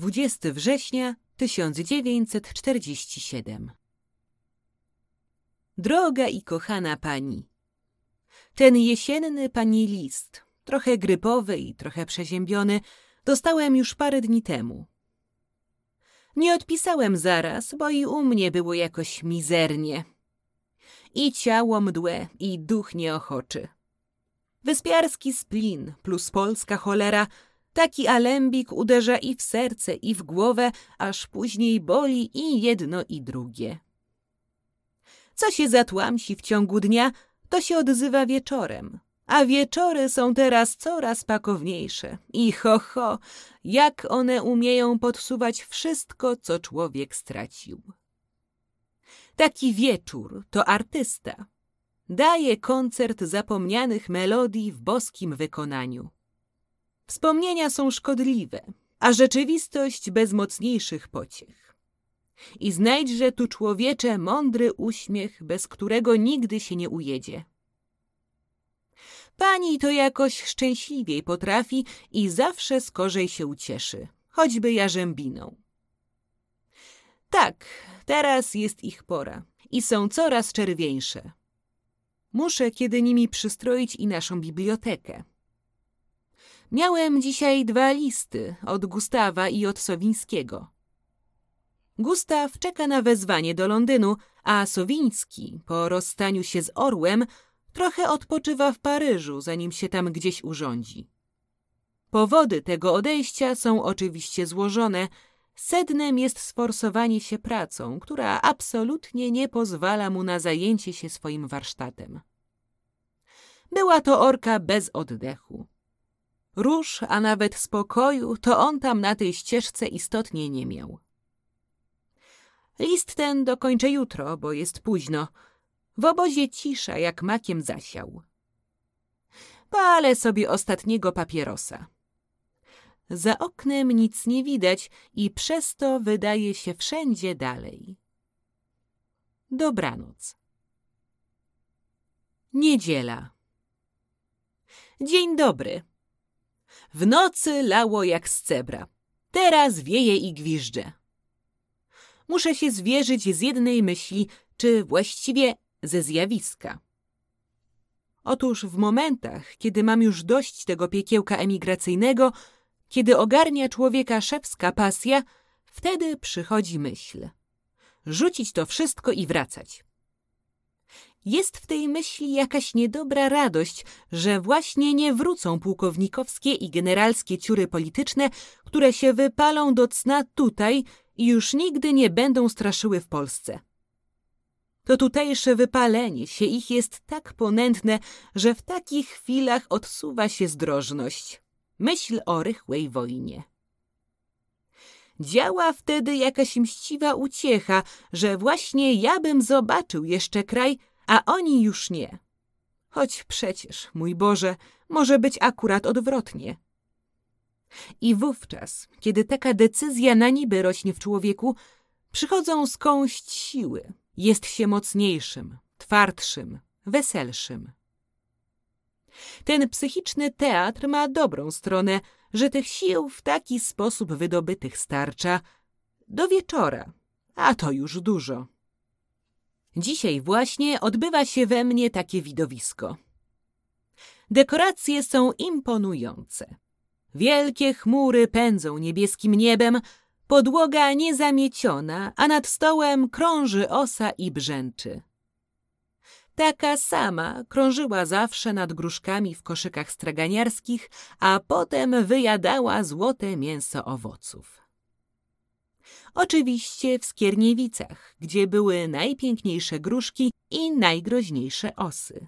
Dwudziesty września 1947 Droga i kochana pani, ten jesienny pani list, trochę grypowy i trochę przeziębiony, dostałem już parę dni temu. Nie odpisałem zaraz, bo i u mnie było jakoś mizernie. I ciało mdłe, i duch nieochoczy. Wyspiarski splin plus polska cholera – Taki alembik uderza i w serce, i w głowę, aż później boli i jedno, i drugie. Co się zatłamsi w ciągu dnia, to się odzywa wieczorem. A wieczory są teraz coraz pakowniejsze. I ho, ho, jak one umieją podsuwać wszystko, co człowiek stracił. Taki wieczór to artysta. Daje koncert zapomnianych melodii w boskim wykonaniu. Wspomnienia są szkodliwe, a rzeczywistość bez mocniejszych pociech. I znajdźże tu człowiecze mądry uśmiech, bez którego nigdy się nie ujedzie. Pani to jakoś szczęśliwiej potrafi i zawsze skorzej się ucieszy, choćby jarzębiną. Tak, teraz jest ich pora i są coraz czerwieńsze. Muszę kiedy nimi przystroić i naszą bibliotekę. Miałem dzisiaj dwa listy od Gustawa i od Sowińskiego. Gustaw czeka na wezwanie do Londynu, a Sowiński, po rozstaniu się z Orłem, trochę odpoczywa w Paryżu, zanim się tam gdzieś urządzi. Powody tego odejścia są oczywiście złożone. Sednem jest sforsowanie się pracą, która absolutnie nie pozwala mu na zajęcie się swoim warsztatem. Była to orka bez oddechu. Róż, a nawet spokoju, to on tam na tej ścieżce istotnie nie miał. List ten dokończę jutro, bo jest późno. W obozie cisza, jak makiem zasiał. Palę sobie ostatniego papierosa. Za oknem nic nie widać i przez to wydaje się wszędzie dalej. Dobranoc. Niedziela. Dzień dobry. W nocy lało jak z cebra. Teraz wieje i gwiżdże. Muszę się zwierzyć z jednej myśli, czy właściwie ze zjawiska. Otóż w momentach, kiedy mam już dość tego piekiełka emigracyjnego, kiedy ogarnia człowieka szewska pasja, wtedy przychodzi myśl. Rzucić to wszystko i wracać. Jest w tej myśli jakaś niedobra radość, że właśnie nie wrócą pułkownikowskie i generalskie ciury polityczne, które się wypalą do cna tutaj i już nigdy nie będą straszyły w Polsce. To tutejsze wypalenie się ich jest tak ponętne, że w takich chwilach odsuwa się zdrożność. Myśl o rychłej wojnie. Działa wtedy jakaś mściwa uciecha, że właśnie ja bym zobaczył jeszcze kraj, a oni już nie. Choć przecież, mój Boże, może być akurat odwrotnie. I wówczas, kiedy taka decyzja na niby rośnie w człowieku, przychodzą skądś siły. Jest się mocniejszym, twardszym, weselszym. Ten psychiczny teatr ma dobrą stronę, że tych sił w taki sposób wydobytych starcza do wieczora, a to już dużo. Dzisiaj właśnie odbywa się we mnie takie widowisko. Dekoracje są imponujące. Wielkie chmury pędzą niebieskim niebem, podłoga niezamieciona, a nad stołem krąży osa i brzęczy. Taka sama krążyła zawsze nad gruszkami w koszykach straganiarskich, a potem wyjadała złote mięso owoców. Oczywiście w Skierniewicach, gdzie były najpiękniejsze gruszki i najgroźniejsze osy.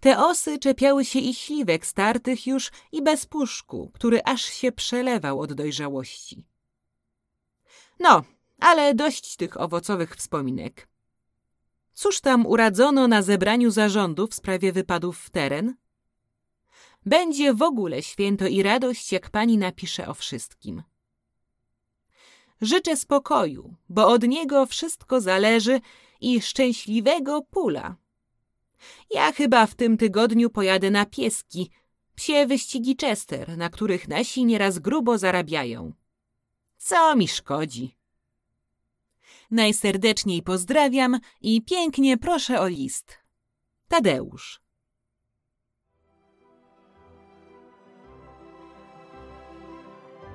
Te osy czepiały się i śliwek startych już i bez puszku, który aż się przelewał od dojrzałości. No, ale dość tych owocowych wspominek. Cóż tam uradzono na zebraniu zarządu w sprawie wypadów w teren? Będzie w ogóle święto i radość, jak pani napisze o wszystkim. Życzę spokoju, bo od niego wszystko zależy i szczęśliwego pula. Ja chyba w tym tygodniu pojadę na pieski, psie wyścigi Chester, na których nasi nieraz grubo zarabiają. Co mi szkodzi? Najserdeczniej pozdrawiam i pięknie proszę o list. Tadeusz.